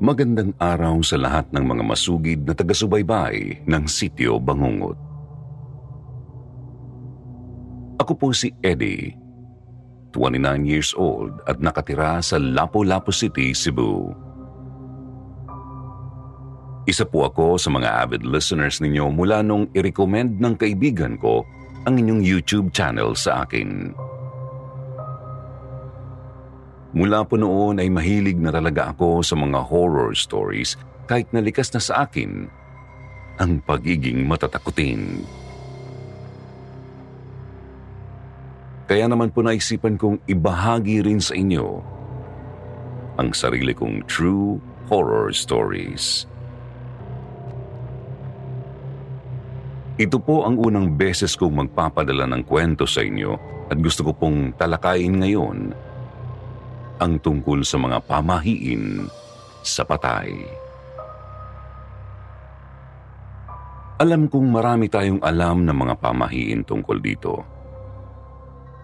Magandang araw sa lahat ng mga masugid na taga-subaybay ng Sityo Bangungot. Ako po si Eddie, 29 years old at nakatira sa Lapu-Lapu City, Cebu. Isa po ako sa mga avid listeners ninyo mula nung i-recommend ng kaibigan ko ang inyong YouTube channel sa akin. Mula po noon ay mahilig na talaga ako sa mga horror stories kahit nalikas na sa akin ang pagiging matatakutin. Kaya naman po naisipan kong ibahagi rin sa inyo ang sarili kong true horror stories. Ito po ang unang beses kong magpapadala ng kwento sa inyo at gusto ko pong talakayin ngayon ang tungkol sa mga pamahiin sa patay. Alam kong marami tayong alam ng mga pamahiin tungkol dito.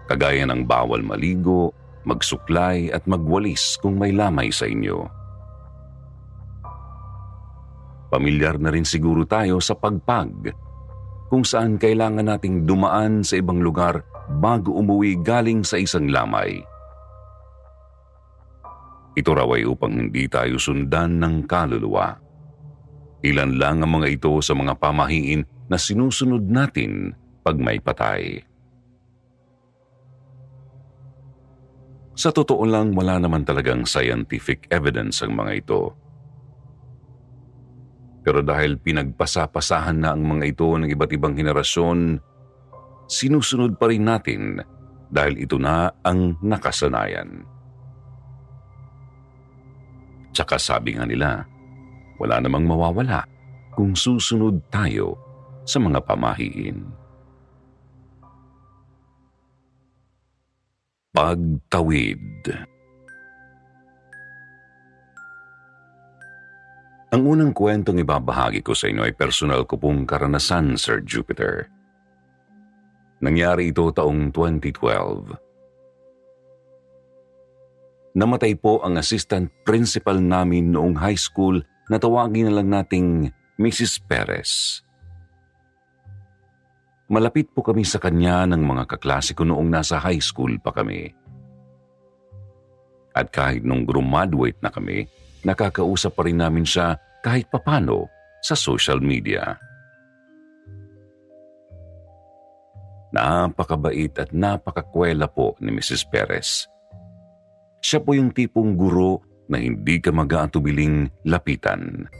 Kagaya ng bawal maligo, magsuklay at magwalis kung may lamay sa inyo. Pamilyar na rin siguro tayo sa pagpag kung saan kailangan nating dumaan sa ibang lugar bago umuwi galing sa isang lamay. Ito raw ay upang hindi tayo sundan ng kaluluwa. Ilan lang ang mga ito sa mga pamahiin na sinusunod natin pag may patay. Sa totoo lang, wala naman talagang scientific evidence ang mga ito. Pero dahil pinagpasapasahan na ang mga ito ng iba't ibang henerasyon, sinusunod pa rin natin dahil ito na ang nakasanayan. Tsaka sabi nga nila, wala namang mawawala kung susunod tayo sa mga pamahiin. Pagtawid Ang unang kwentong ibabahagi ko sa inyo ay personal ko pong karanasan, Sir Jupiter. Nangyari ito taong 2012. Namatay po ang assistant principal namin noong high school na tawagin na lang nating Mrs. Perez. Malapit po kami sa kanya ng mga kaklase ko noong nasa high school pa kami. At kahit nung graduate na kami, nakakausap pa rin namin siya kahit papano sa social media. Napakabait at napakakwela po ni Mrs. Perez. Siya po yung tipong guro na hindi ka mag-aatubiling lapitan.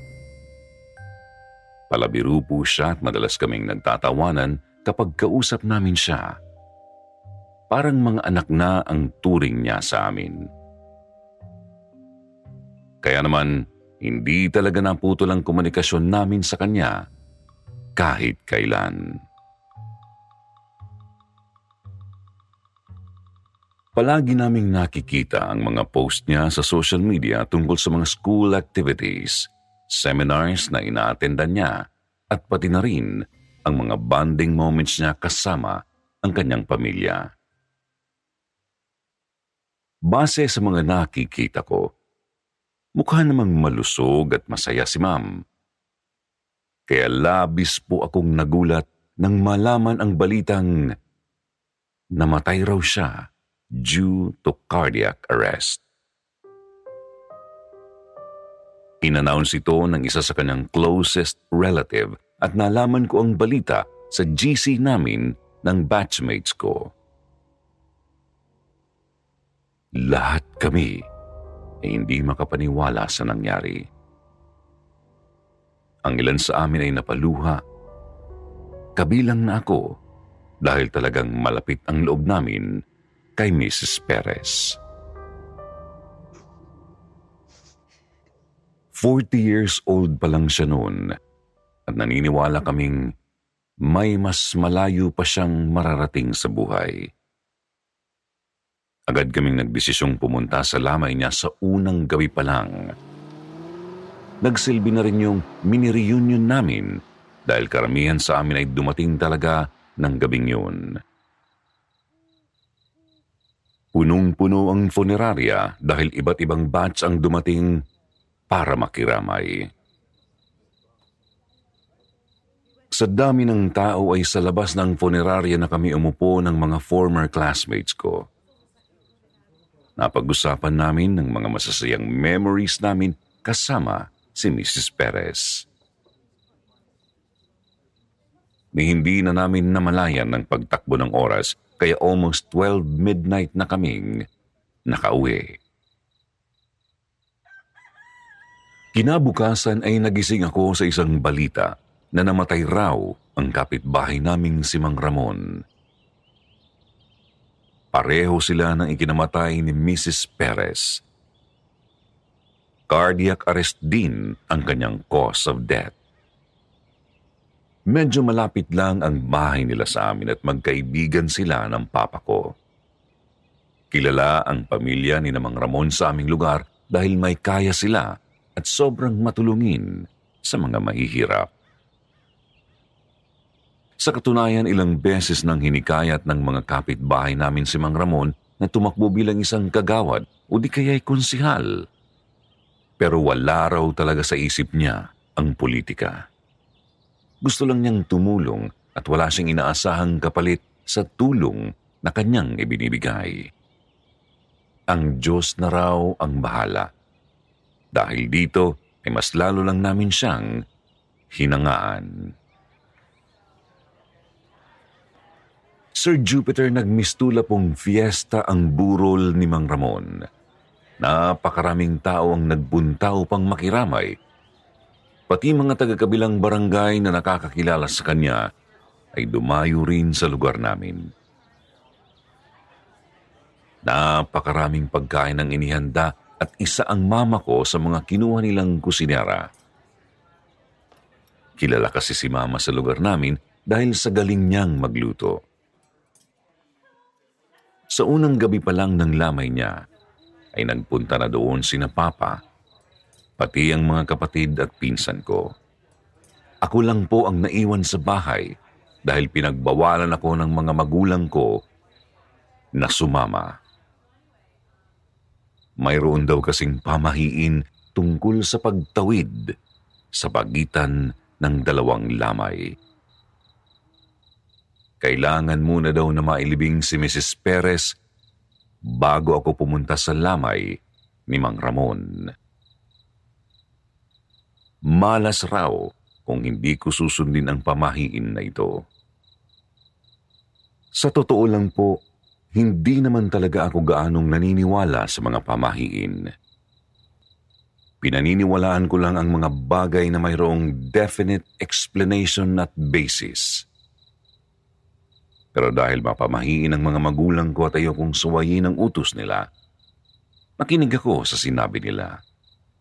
Palabiro po siya at madalas kaming nagtatawanan kapag kausap namin siya. Parang mga anak na ang turing niya sa amin. Kaya naman, hindi talaga naputol ang komunikasyon namin sa kanya kahit kailan. Palagi naming nakikita ang mga post niya sa social media tungkol sa mga school activities, seminars na inaatendan niya, at pati na rin ang mga bonding moments niya kasama ang kanyang pamilya. Base sa mga nakikita ko, mukha namang malusog at masaya si ma'am. Kaya labis po akong nagulat nang malaman ang balitang namatay raw siya due to cardiac arrest. Inannounce ito ng isa sa kanyang closest relative at nalaman ko ang balita sa GC namin ng batchmates ko. Lahat kami ay hindi makapaniwala sa nangyari. Ang ilan sa amin ay napaluha. Kabilang na ako dahil talagang malapit ang loob namin kay Mrs. Perez. 40 years old pa lang siya noon at naniniwala kaming may mas malayo pa siyang mararating sa buhay. Agad kaming nagdesisyong pumunta sa lamay niya sa unang gabi pa lang. Nagsilbi na rin yung mini-reunion namin dahil karamihan sa amin ay dumating talaga ng gabing yun. Punong-puno ang funeraria dahil iba't ibang batch ang dumating para makiramay. Sa dami ng tao ay sa labas ng funeraria na kami umupo ng mga former classmates ko. Napag-usapan namin ng mga masasayang memories namin kasama si Mrs. Perez. Ni hindi na namin namalayan ng pagtakbo ng oras kaya almost 12 midnight na kaming nakauwi. Kinabukasan ay nagising ako sa isang balita na namatay raw ang kapitbahay naming si Mang Ramon. Pareho sila ng ikinamatay ni Mrs. Perez. Cardiac arrest din ang kanyang cause of death. Medyo malapit lang ang bahay nila sa amin at magkaibigan sila ng papa ko. Kilala ang pamilya ni Namang Ramon sa aming lugar dahil may kaya sila at sobrang matulungin sa mga mahihirap. Sa katunayan, ilang beses nang hinikayat ng mga kapitbahay namin si Mang Ramon na tumakbo bilang isang kagawad o di kaya'y konsihal. Pero wala raw talaga sa isip niya ang politika. Gusto lang niyang tumulong at wala siyang inaasahang kapalit sa tulong na kanyang ibinibigay. Ang Diyos na raw ang bahala. Dahil dito ay mas lalo lang namin siyang hinangaan. Sir Jupiter nagmistula pong fiesta ang burol ni Mang Ramon. Napakaraming tao ang nagbuntaw pang makiramay Pati mga taga-kabilang barangay na nakakakilala sa kanya ay dumayo rin sa lugar namin. Napakaraming pagkain ang inihanda at isa ang mama ko sa mga kinuha nilang kusinera. Kilala kasi si mama sa lugar namin dahil sa galing niyang magluto. Sa unang gabi pa lang ng lamay niya, ay nagpunta na doon sina Papa pati ang mga kapatid at pinsan ko. Ako lang po ang naiwan sa bahay dahil pinagbawalan ako ng mga magulang ko na sumama. Mayroon daw kasing pamahiin tungkol sa pagtawid sa pagitan ng dalawang lamay. Kailangan muna daw na mailibing si Mrs. Perez bago ako pumunta sa lamay ni Mang Ramon. Malas raw kung hindi ko susundin ang pamahiin na ito. Sa totoo lang po, hindi naman talaga ako gaanong naniniwala sa mga pamahiin. Pinaniniwalaan ko lang ang mga bagay na mayroong definite explanation at basis. Pero dahil mapamahiin ang mga magulang ko at ayokong suwayin ang utos nila, nakinig ako sa sinabi nila.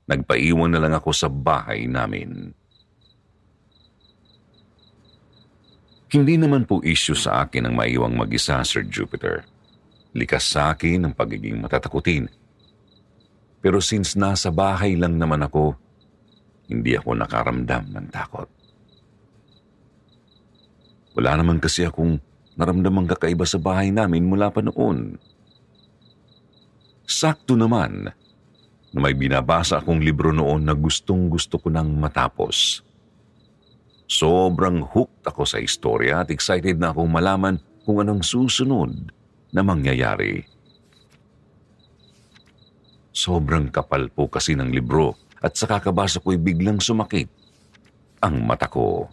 Nagpaiwan na lang ako sa bahay namin. Hindi naman po issue sa akin ang maiwang mag-isa, Sir Jupiter. Likas sa akin ang pagiging matatakutin pero since nasa bahay lang naman ako, hindi ako nakaramdam ng takot. Wala naman kasi akong naramdamang kakaiba sa bahay namin mula pa noon. Sakto naman na may binabasa akong libro noon na gustong gusto ko nang matapos. Sobrang hooked ako sa istorya at excited na akong malaman kung anong susunod na mangyayari. Sobrang kapal po kasi ng libro at sa kakabasa ko'y biglang sumakit ang mata ko.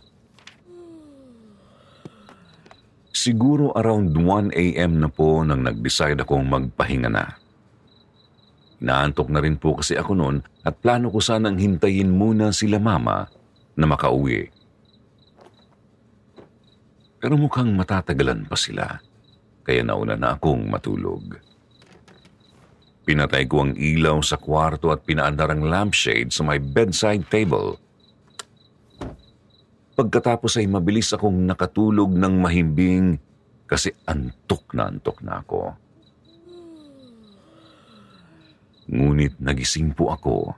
Siguro around 1 a.m. na po nang nag-decide akong magpahinga na. Naantok na rin po kasi ako noon at plano ko sanang hintayin muna sila mama na makauwi. Pero mukhang matatagalan pa sila, kaya nauna na akong matulog. Pinatay ko ang ilaw sa kwarto at pinaandar ang lampshade sa my bedside table. Pagkatapos ay mabilis akong nakatulog ng mahimbing kasi antok na antok na ako. Ngunit nagising po ako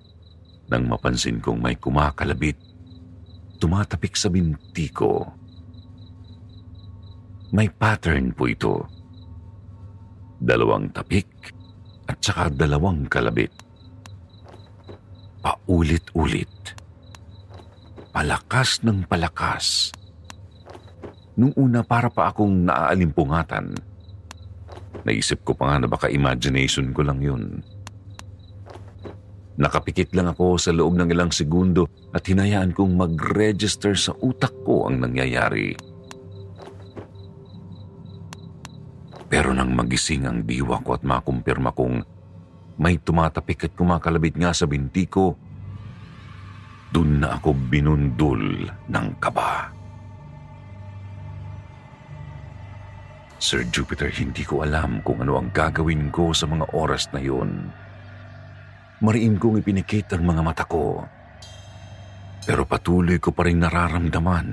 nang mapansin kong may kumakalabit, tumatapik sa binti ko. May pattern po ito. Dalawang tapik at saka dalawang kalabit. Paulit-ulit. Palakas ng palakas. Nung una para pa akong naaalimpungatan. Naisip ko pa nga na baka imagination ko lang yun. Nakapikit lang ako sa loob ng ilang segundo at hinayaan kong mag-register sa utak ko ang nangyayari. Pero nang magising ang diwa ko at makumpirma kong may tumatapik at kumakalabit nga sa binti ko, dun na ako binundol ng kaba. Sir Jupiter, hindi ko alam kung ano ang gagawin ko sa mga oras na yun. Mariin kong ipinikit ang mga mata ko. Pero patuloy ko pa rin nararamdaman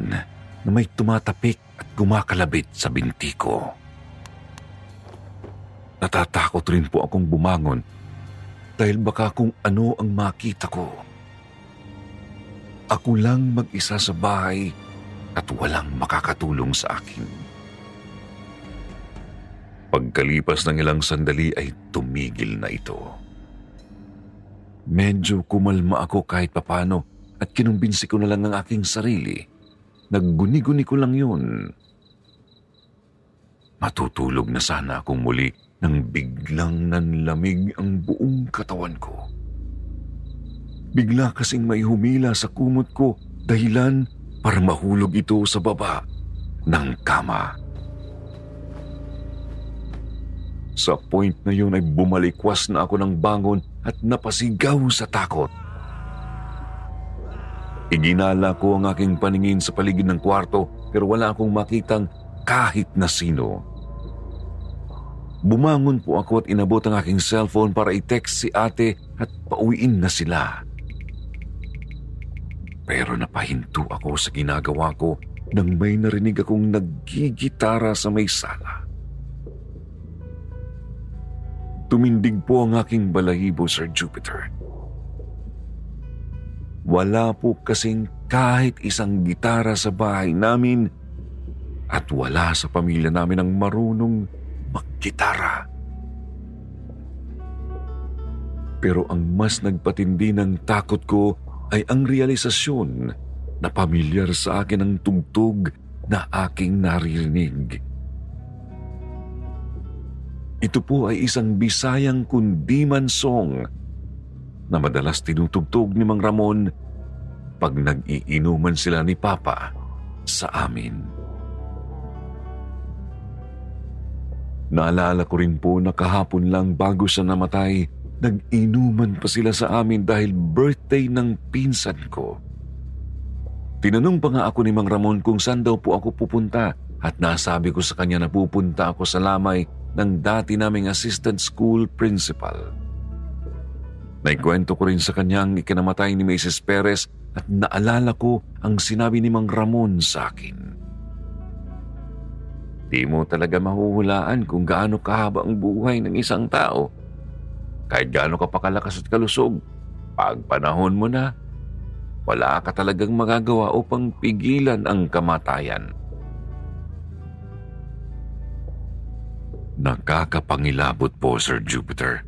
na may tumatapik at kumakalabit sa binti ko. Natatakot rin po akong bumangon dahil baka kung ano ang makita ko. Ako lang mag-isa sa bahay at walang makakatulong sa akin. Pagkalipas ng ilang sandali ay tumigil na ito. Medyo kumalma ako kahit papano at kinumbinsi ko na lang ang aking sarili. Nagguni-guni ko lang yun. Matutulog na sana akong muli nang biglang nanlamig ang buong katawan ko. Bigla kasing may humila sa kumot ko dahilan para mahulog ito sa baba ng kama. Sa point na yun ay bumalikwas na ako ng bangon at napasigaw sa takot. Iginala ko ang aking paningin sa paligid ng kwarto pero wala akong makitang kahit na sino. Bumangon po ako at inabot ang aking cellphone para i-text si ate at pauwiin na sila. Pero napahinto ako sa ginagawa ko nang may narinig akong naggigitara sa may sala. Tumindig po ang aking balahibo, Sir Jupiter. Wala po kasing kahit isang gitara sa bahay namin at wala sa pamilya namin ang marunong maggitara. Pero ang mas nagpatindi ng takot ko ay ang realisasyon na pamilyar sa akin ang tugtog na aking naririnig. Ito po ay isang bisayang kundiman song na madalas tinutugtog ni Mang Ramon pag nag-iinuman sila ni Papa sa amin. Naalala ko rin po na kahapon lang bago siya namatay Nag-inuman pa sila sa amin dahil birthday ng pinsan ko. Tinanong pa nga ako ni Mang Ramon kung saan daw po ako pupunta at nasabi ko sa kanya na pupunta ako sa lamay ng dati naming assistant school principal. Naikwento ko rin sa kanya ang ikinamatay ni Mrs. Perez at naalala ko ang sinabi ni Mang Ramon sa akin. Di mo talaga mahuhulaan kung gaano kahaba ang buhay ng isang tao kahit gaano ka pakalakas at kalusog, pag panahon mo na, wala ka talagang magagawa upang pigilan ang kamatayan. Nakakapangilabot po, Sir Jupiter.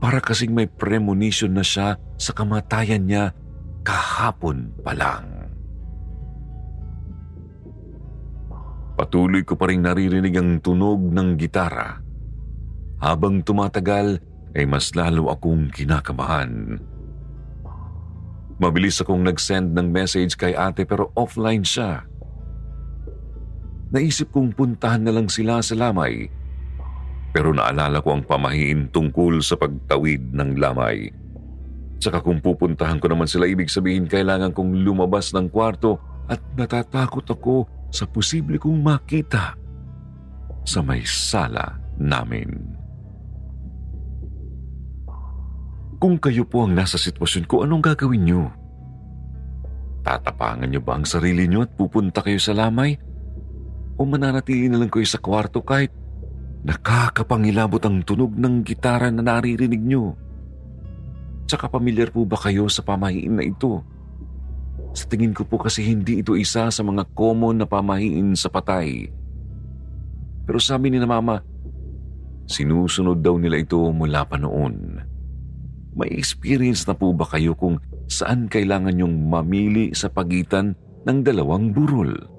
Para kasing may premonition na siya sa kamatayan niya kahapon pa lang. Patuloy ko pa rin naririnig ang tunog ng gitara habang tumatagal ay mas lalo akong kinakabahan. Mabilis akong nag-send ng message kay ate pero offline siya. Naisip kong puntahan na lang sila sa lamay. Pero naalala ko ang pamahiin tungkol sa pagtawid ng lamay. Saka kung pupuntahan ko naman sila, ibig sabihin kailangan kong lumabas ng kwarto at natatakot ako sa posible kong makita sa may sala namin. Kung kayo po ang nasa sitwasyon ko, anong gagawin niyo? Tatapangan niyo ba ang sarili niyo at pupunta kayo sa lamay? O mananatili na lang kayo sa kwarto kahit nakakapangilabot ang tunog ng gitara na naririnig niyo? Tsaka pamilyar po ba kayo sa pamahiin na ito? Sa tingin ko po kasi hindi ito isa sa mga common na pamahiin sa patay. Pero sabi ni na mama, sinusunod daw nila ito mula pa noon. May experience na po ba kayo kung saan kailangan yung mamili sa pagitan ng dalawang burol?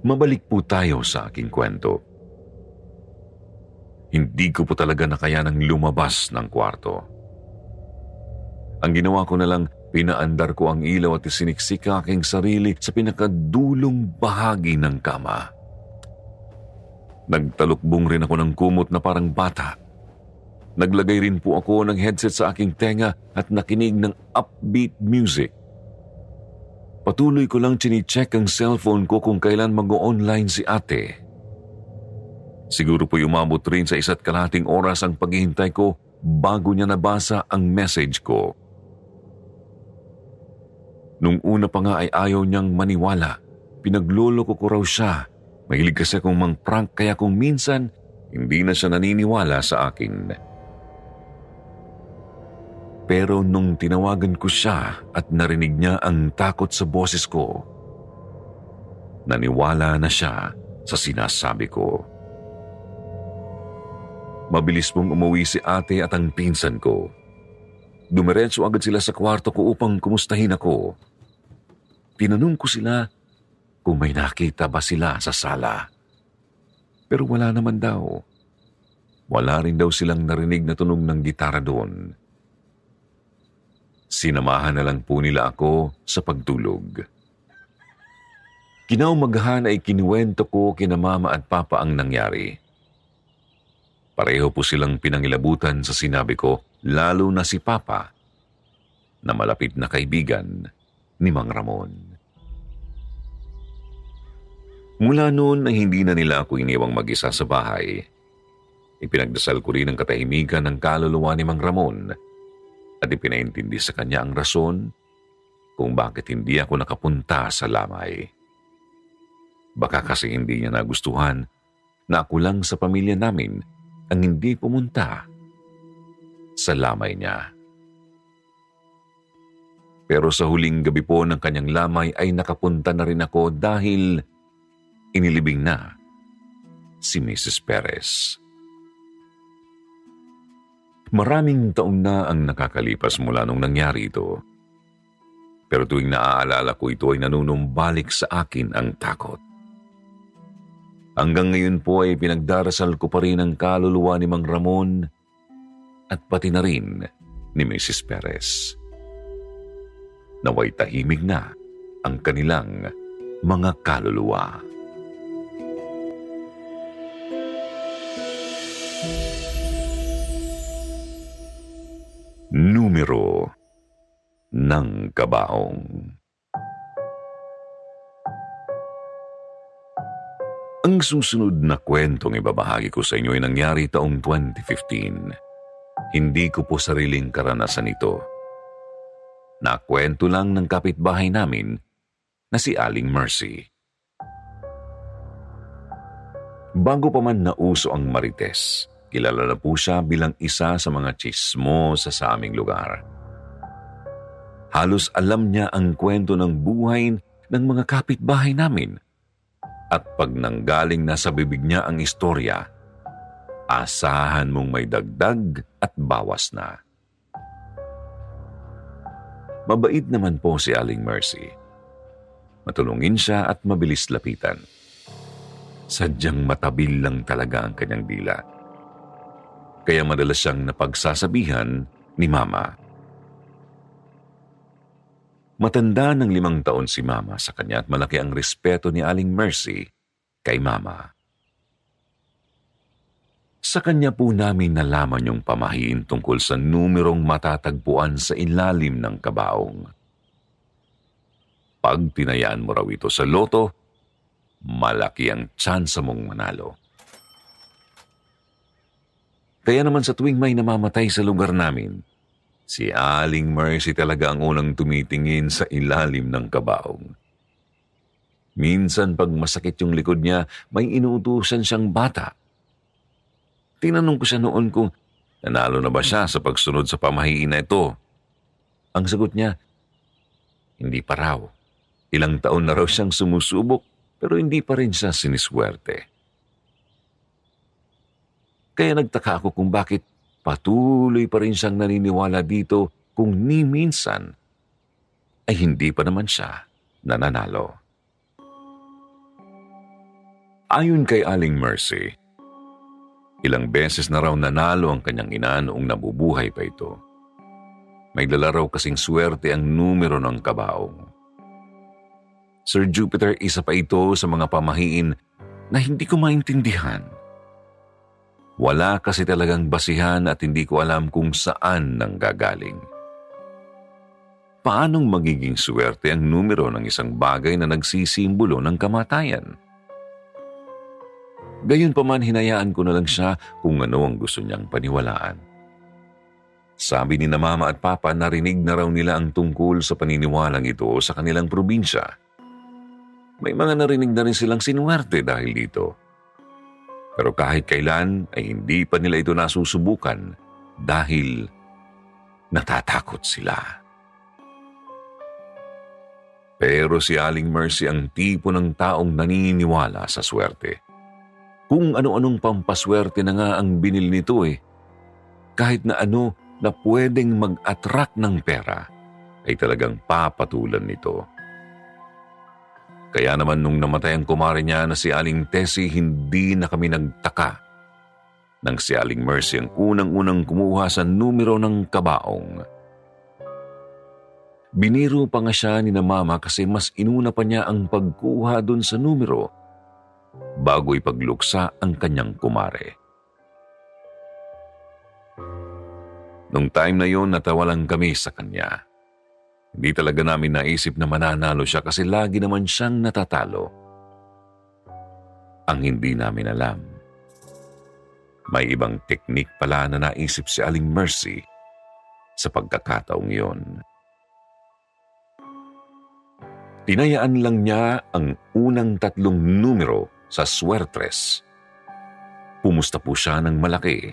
Mabalik po tayo sa aking kwento. Hindi ko po talaga nakayanang lumabas ng kwarto. Ang ginawa ko na lang, pinaandar ko ang ilaw at isiniksik aking sarili sa pinakadulong bahagi ng kama. Nagtalukbong rin ako ng kumot na parang bata Naglagay rin po ako ng headset sa aking tenga at nakinig ng upbeat music. Patuloy ko lang chine-check ang cellphone ko kung kailan mag-online si ate. Siguro po umabot rin sa isa't kalating oras ang paghihintay ko bago niya nabasa ang message ko. Nung una pa nga ay ayaw niyang maniwala. Pinagluloko ko raw siya. Mahilig kasi akong mang-prank kaya kung minsan hindi na siya naniniwala sa akin. Pero nung tinawagan ko siya at narinig niya ang takot sa boses ko, naniwala na siya sa sinasabi ko. Mabilis pong umuwi si ate at ang pinsan ko. Dumiretso agad sila sa kwarto ko upang kumustahin ako. Tinanong ko sila kung may nakita ba sila sa sala. Pero wala naman daw. Wala rin daw silang narinig na tunog ng gitara doon. Sinamahan na lang po nila ako sa pagtulog. Kinaumagahan ay kinuwento ko kina mama at papa ang nangyari. Pareho po silang pinangilabutan sa sinabi ko, lalo na si papa, na malapit na kaibigan ni Mang Ramon. Mula noon ay hindi na nila ako iniwang mag-isa sa bahay. Ipinagdasal ko rin ang katahimikan ng kaluluwa ni Mang Ramon at ipinaintindi sa kanya ang rason kung bakit hindi ako nakapunta sa lamay. Baka kasi hindi niya nagustuhan na ako lang sa pamilya namin ang hindi pumunta sa lamay niya. Pero sa huling gabi po ng kanyang lamay ay nakapunta na rin ako dahil inilibing na si Mrs. Perez. Maraming taon na ang nakakalipas mula nung nangyari ito. Pero tuwing naaalala ko ito ay nanunumbalik sa akin ang takot. Hanggang ngayon po ay pinagdarasal ko pa rin ang kaluluwa ni Mang Ramon at pati na rin ni Mrs. Perez. Naway tahimik na ang kanilang mga kaluluwa. Numero ng Kabaong Ang susunod na kwentong ibabahagi ko sa inyo ay nangyari taong 2015. Hindi ko po sariling karanasan ito. Nakwento lang ng kapitbahay namin na si Aling Mercy. Bago pa man nauso ang Marites, Kilala na po siya bilang isa sa mga chismo sa aming lugar. Halos alam niya ang kwento ng buhay ng mga kapitbahay namin. At pag nanggaling na sa bibig niya ang istorya, asahan mong may dagdag at bawas na. Mabait naman po si Aling Mercy. Matulungin siya at mabilis lapitan. Sadyang matabil lang talaga ang kanyang dila kaya madalas siyang napagsasabihan ni Mama. Matanda ng limang taon si Mama sa kanya at malaki ang respeto ni Aling Mercy kay Mama. Sa kanya po namin nalaman yung pamahiin tungkol sa numerong matatagpuan sa ilalim ng kabaong. Pag tinayaan mo raw ito sa loto, malaki ang tsansa mong manalo. Kaya naman sa tuwing may namamatay sa lugar namin, si Aling Mercy talaga ang unang tumitingin sa ilalim ng kabaong. Minsan pag masakit yung likod niya, may inuutusan siyang bata. Tinanong ko siya noon kung nanalo na ba siya sa pagsunod sa pamahiin na ito. Ang sagot niya, hindi pa raw. Ilang taon na raw siyang sumusubok pero hindi pa rin siya siniswerte. Kaya nagtaka ako kung bakit patuloy pa rin siyang naniniwala dito kung ni minsan ay hindi pa naman siya nananalo. Ayon kay Aling Mercy, ilang beses na raw nanalo ang kanyang ina noong nabubuhay pa ito. May dala raw kasing swerte ang numero ng kabaong. Sir Jupiter, isa pa ito sa mga pamahiin na hindi ko maintindihan – wala kasi talagang basihan at hindi ko alam kung saan nang gagaling. Paanong magiging swerte ang numero ng isang bagay na nagsisimbolo ng kamatayan? Gayon pa man hinayaan ko na lang siya kung ano ang gusto niyang paniwalaan. Sabi ni na mama at papa narinig na raw nila ang tungkol sa paniniwalang ito sa kanilang probinsya. May mga narinig na rin silang sinuwerte dahil dito. Pero kahit kailan ay hindi pa nila ito nasusubukan dahil natatakot sila. Pero si Aling Mercy ang tipo ng taong naniniwala sa swerte. Kung ano-anong pampaswerte na nga ang binil nito eh, kahit na ano na pwedeng mag-attract ng pera, ay talagang papatulan nito. Kaya naman nung namatay ang kumare niya na si Aling Tessie, hindi na kami nagtaka. Nang si Aling Mercy ang unang-unang kumuha sa numero ng kabaong. Biniro pa nga siya ni na mama kasi mas inuna pa niya ang pagkuha dun sa numero bago ipagluksa ang kanyang kumare. Nung time na yon natawalan kami sa kanya. Hindi talaga namin naisip na mananalo siya kasi lagi naman siyang natatalo. Ang hindi namin alam. May ibang teknik pala na naisip si Aling Mercy sa pagkakataong iyon. Tinayaan lang niya ang unang tatlong numero sa swertres. Pumusta po siya ng malaki.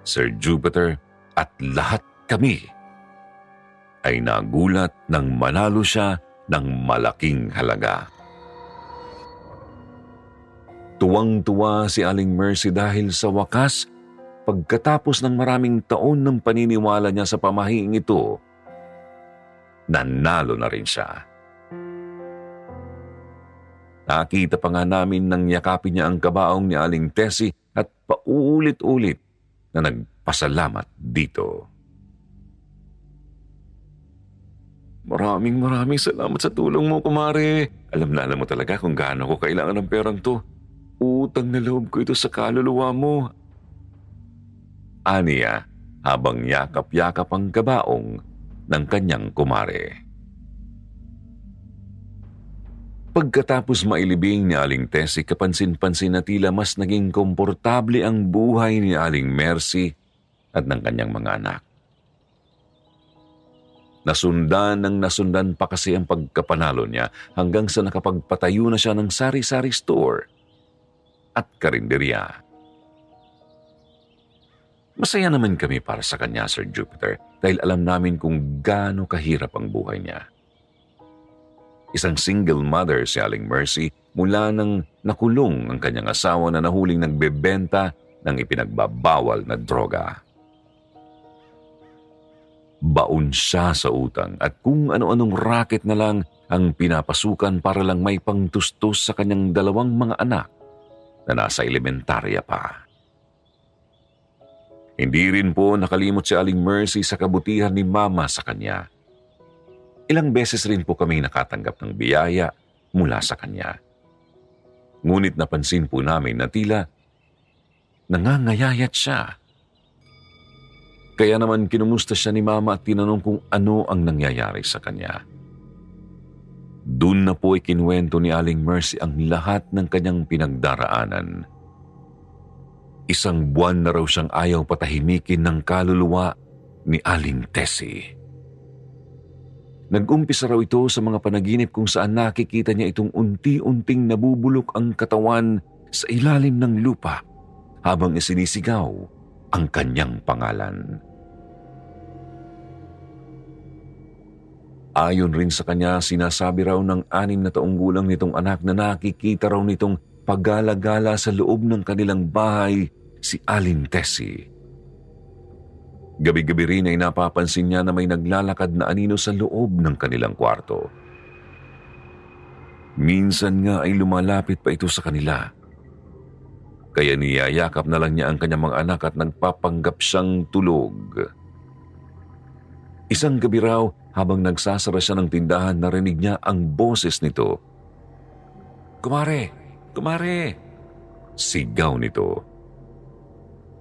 Sir Jupiter at lahat kami ay nagulat nang manalo siya ng malaking halaga. Tuwang-tuwa si Aling Mercy dahil sa wakas, pagkatapos ng maraming taon ng paniniwala niya sa pamahiing ito, nanalo na rin siya. Nakita pa nga namin nang yakapin niya ang kabaong ni Aling Tessie at paulit-ulit na nagpasalamat dito. Maraming maraming salamat sa tulong mo, kumare. Alam na alam mo talaga kung gaano ko kailangan ng perang to. Utang na loob ko ito sa kaluluwa mo. Aniya, habang yakap-yakap ang kabaong ng kanyang kumare. Pagkatapos mailibing ni Aling Tessie, kapansin-pansin na tila mas naging komportable ang buhay ni Aling Mercy at ng kanyang mga anak. Nasundan ng nasundan pa kasi ang pagkapanalo niya hanggang sa nakapagpatayo na siya ng sari-sari store at karinderya. Masaya naman kami para sa kanya, Sir Jupiter, dahil alam namin kung gaano kahirap ang buhay niya. Isang single mother si Aling Mercy mula nang nakulong ang kanyang asawa na nahuling nagbebenta ng ipinagbabawal na droga. Baon siya sa utang at kung ano-anong racket na lang ang pinapasukan para lang may pangtustos sa kanyang dalawang mga anak na nasa elementarya pa. Hindi rin po nakalimot si Aling Mercy sa kabutihan ni Mama sa kanya Ilang beses rin po kami nakatanggap ng biyaya mula sa kanya. Ngunit napansin po namin na tila nangangayayat siya. Kaya naman kinumusta siya ni Mama at tinanong kung ano ang nangyayari sa kanya. Doon na po ikinwento ni Aling Mercy ang lahat ng kanyang pinagdaraanan. Isang buwan na raw siyang ayaw patahimikin ng kaluluwa ni Aling Tessie. Nag-umpisa raw ito sa mga panaginip kung saan nakikita niya itong unti-unting nabubulok ang katawan sa ilalim ng lupa habang isinisigaw ang kanyang pangalan. Ayon rin sa kanya, sinasabi raw ng anim na taong gulang nitong anak na nakikita raw nitong pagala-gala sa loob ng kanilang bahay si Alin Tessie. Gabi-gabi rin ay napapansin niya na may naglalakad na anino sa loob ng kanilang kwarto. Minsan nga ay lumalapit pa ito sa kanila. Kaya niyayakap na lang niya ang kanyang mga anak at nagpapanggap siyang tulog. Isang gabi raw, habang nagsasara siya ng tindahan, narinig niya ang boses nito. Kumare! Kumare! Sigaw nito.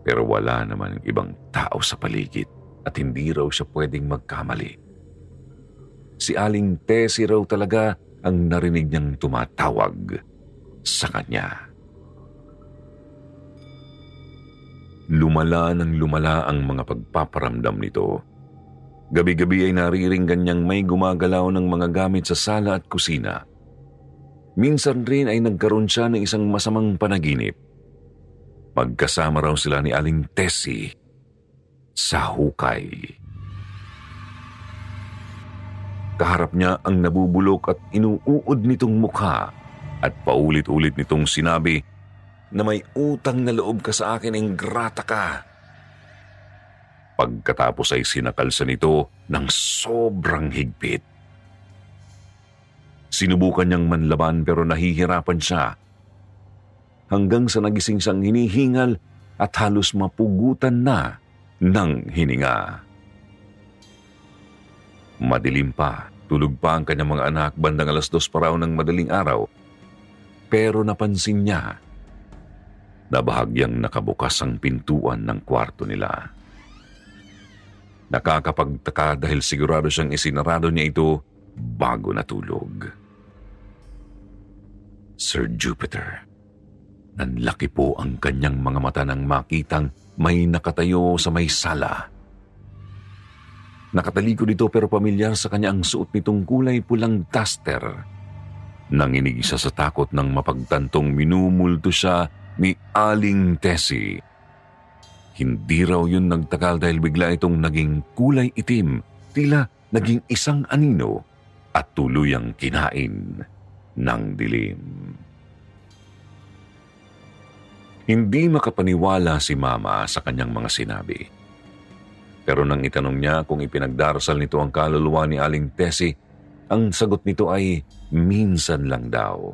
Pero wala naman ibang tao sa paligid at hindi raw siya pwedeng magkamali. Si Aling Tessie raw talaga ang narinig niyang tumatawag sa kanya. Lumala ng lumala ang mga pagpaparamdam nito. Gabi-gabi ay nariringgan niyang may gumagalaw ng mga gamit sa sala at kusina. Minsan rin ay nagkaroon siya ng isang masamang panaginip Magkasama raw sila ni Aling Tessie sa hukay. Kaharap niya ang nabubulok at inuuod nitong mukha at paulit-ulit nitong sinabi na may utang na loob ka sa akin ng grata ka. Pagkatapos ay sinakalsa nito ng sobrang higpit. Sinubukan niyang manlaban pero nahihirapan siya hanggang sa nagising siyang hinihingal at halos mapugutan na ng hininga. Madilim pa, tulog pa ang kanyang mga anak bandang alas dos pa raw ng madaling araw. Pero napansin niya na bahagyang nakabukas ang pintuan ng kwarto nila. Nakakapagtaka dahil sigurado siyang isinarado niya ito bago natulog. Sir Jupiter, Nanlaki po ang kanyang mga mata nang makitang may nakatayo sa may sala. Nakatalikod ito pero pamilyar sa kanya ang suot nitong kulay pulang duster. Nanginig siya sa takot nang mapagtantong minumulto siya ni Aling Tessie. Hindi raw yun nagtakal dahil bigla itong naging kulay itim, tila naging isang anino at tuluyang kinain ng dilim. Hindi makapaniwala si Mama sa kanyang mga sinabi. Pero nang itanong niya kung ipinagdarasal nito ang kaluluwa ni Aling Tessie, ang sagot nito ay minsan lang daw.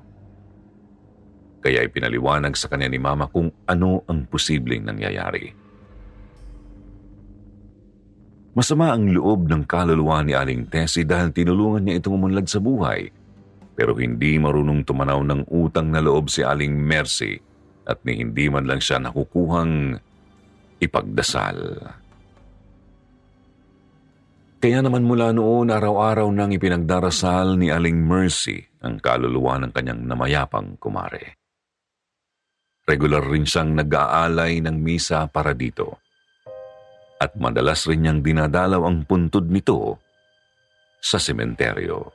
Kaya ipinaliwanag sa kanya ni Mama kung ano ang posibleng nangyayari. Masama ang loob ng kaluluwa ni Aling Tessie dahil tinulungan niya itong umunlad sa buhay. Pero hindi marunong tumanaw ng utang na loob si Aling Mercy at ni hindi man lang siya nakukuhang ipagdasal. Kaya naman mula noon araw-araw nang ipinagdarasal ni Aling Mercy ang kaluluwa ng kanyang namayapang kumare. Regular rin siyang nag-aalay ng misa para dito. At madalas rin niyang dinadalaw ang puntod nito sa sementeryo.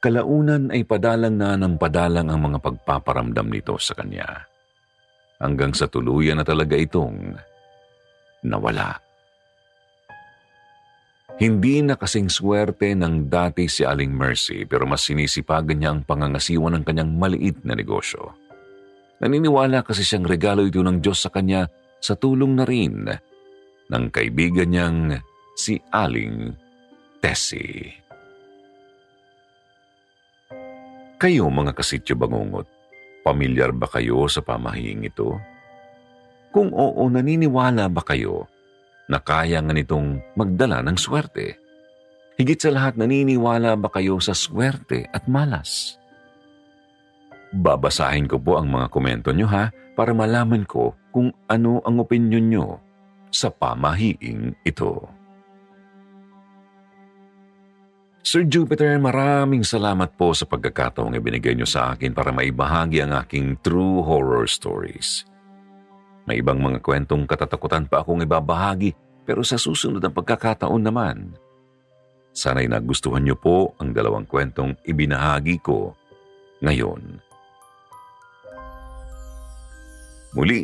Kalaunan ay padalang na ng padalang ang mga pagpaparamdam nito sa kanya. Hanggang sa tuluyan na talaga itong nawala. Hindi na kasing swerte ng dati si Aling Mercy pero mas sinisipagan niya ang pangangasiwa ng kanyang maliit na negosyo. Naniniwala kasi siyang regalo ito ng Diyos sa kanya sa tulong na rin ng kaibigan niyang si Aling Tessie. Kayo mga kasityo bangungot, pamilyar ba kayo sa pamahing ito? Kung oo, naniniwala ba kayo na kaya nga nitong magdala ng swerte? Higit sa lahat, naniniwala ba kayo sa swerte at malas? Babasahin ko po ang mga komento nyo ha para malaman ko kung ano ang opinyon nyo sa pamahiing ito. Sir Jupiter, maraming salamat po sa pagkakataong ibinigay niyo sa akin para maibahagi ang aking true horror stories. May ibang mga kwentong katatakutan pa akong ibabahagi pero sa susunod ng pagkakataon naman. Sana'y nagustuhan niyo po ang dalawang kwentong ibinahagi ko ngayon. Muli,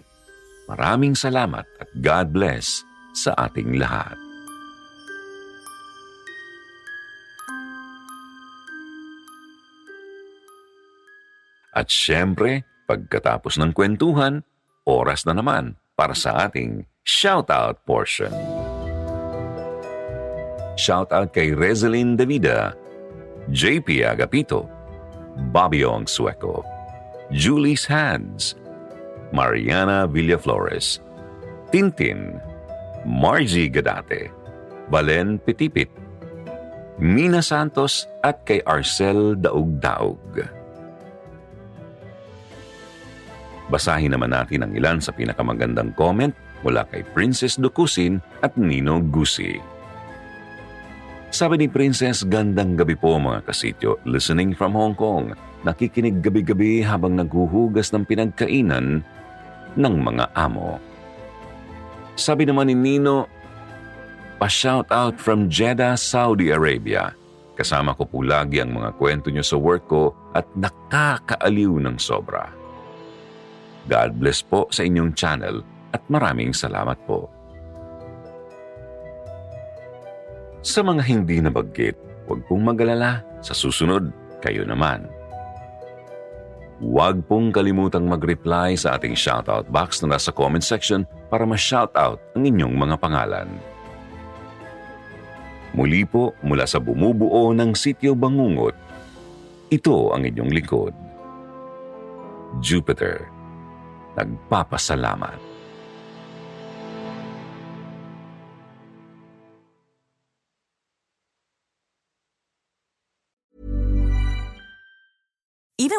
maraming salamat at God bless sa ating lahat. At syempre, pagkatapos ng kwentuhan, oras na naman para sa ating shoutout portion. Shoutout kay Rezelin Davida, JP Agapito, Bobby Ong Sueco, Julie's Hands, Mariana Villaflores, Tintin, Margie Gadate, Valen Pitipit, Mina Santos at kay Arcel Daug-Daug. Basahin naman natin ang ilan sa pinakamagandang comment mula kay Princess Dukusin at Nino Gusi. Sabi ni Princess, gandang gabi po mga kasityo, listening from Hong Kong. Nakikinig gabi-gabi habang naghuhugas ng pinagkainan ng mga amo. Sabi naman ni Nino, pa-shout out from Jeddah, Saudi Arabia. Kasama ko po lagi ang mga kwento nyo sa work ko at nakakaaliw ng sobra. God bless po sa inyong channel at maraming salamat po. Sa mga hindi nabanggit, huwag pong magalala. Sa susunod, kayo naman. Huwag pong kalimutang mag-reply sa ating shoutout box na nasa comment section para ma-shoutout ang inyong mga pangalan. Muli po mula sa bumubuo ng Sityo Bangungot, ito ang inyong likod. Jupiter nagpapasalamat.